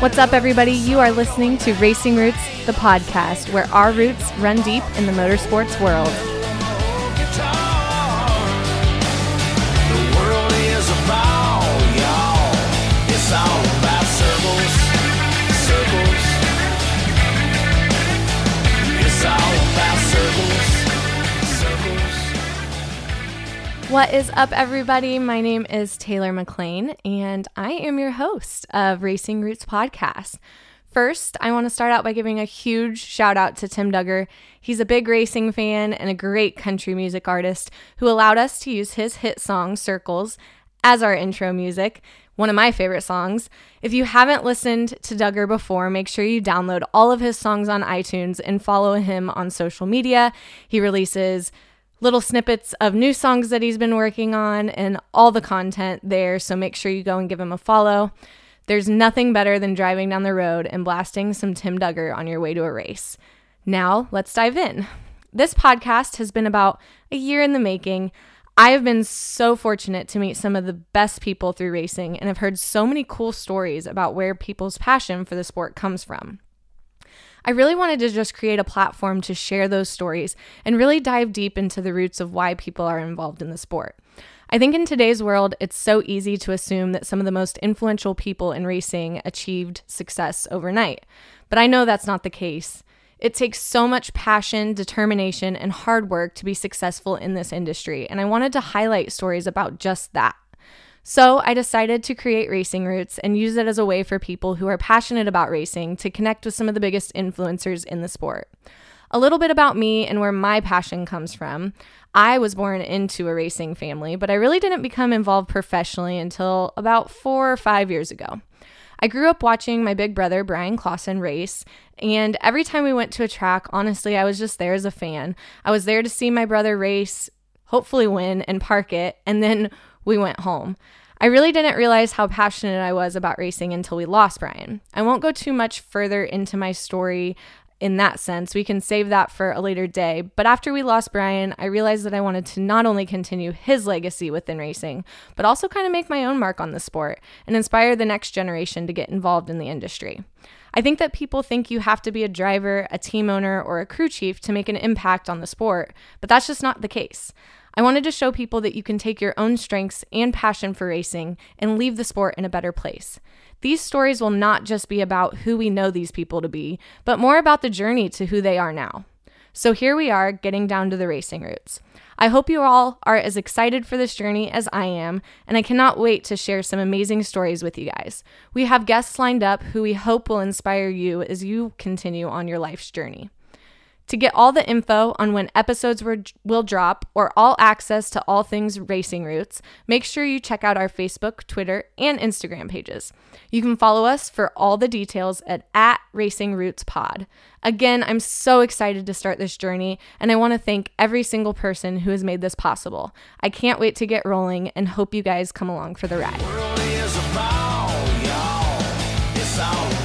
What's up, everybody? You are listening to Racing Roots, the podcast, where our roots run deep in the motorsports world. What is up, everybody? My name is Taylor McLean, and I am your host of Racing Roots Podcast. First, I want to start out by giving a huge shout out to Tim Dugger. He's a big racing fan and a great country music artist who allowed us to use his hit song, Circles, as our intro music, one of my favorite songs. If you haven't listened to Dugger before, make sure you download all of his songs on iTunes and follow him on social media. He releases little snippets of new songs that he's been working on and all the content there. So make sure you go and give him a follow. There's nothing better than driving down the road and blasting some Tim Dugger on your way to a race. Now, let's dive in. This podcast has been about a year in the making. I have been so fortunate to meet some of the best people through racing and have heard so many cool stories about where people's passion for the sport comes from. I really wanted to just create a platform to share those stories and really dive deep into the roots of why people are involved in the sport. I think in today's world, it's so easy to assume that some of the most influential people in racing achieved success overnight. But I know that's not the case. It takes so much passion, determination, and hard work to be successful in this industry, and I wanted to highlight stories about just that. So I decided to create Racing Roots and use it as a way for people who are passionate about racing to connect with some of the biggest influencers in the sport. A little bit about me and where my passion comes from. I was born into a racing family, but I really didn't become involved professionally until about four or five years ago. I grew up watching my big brother, Bryan Clauson, race, and every time we went to a track, honestly, I was just there as a fan. I was there to see my brother race, hopefully win, and park it, and then we went home. I really didn't realize how passionate I was about racing until we lost Bryan. I won't go too much further into my story in that sense. We can save that for a later day. But after we lost Bryan, I realized that I wanted to not only continue his legacy within racing, but also kind of make my own mark on the sport and inspire the next generation to get involved in the industry. I think that people think you have to be a driver, a team owner, or a crew chief to make an impact on the sport, but that's just not the case. I wanted to show people that you can take your own strengths and passion for racing and leave the sport in a better place. These stories will not just be about who we know these people to be, but more about the journey to who they are now. So here we are, getting down to the racing roots. I hope you all are as excited for this journey as I am, and I cannot wait to share some amazing stories with you guys. We have guests lined up who we hope will inspire you as you continue on your life's journey. To get all the info on when episodes will drop or all access to all things Racing Roots, make sure you check out our Facebook, Twitter, and Instagram pages. You can follow us for all the details at, at Racing Roots Pod. Again, I'm so excited to start this journey, and I want to thank every single person who has made this possible. I can't wait to get rolling and hope you guys come along for the ride. The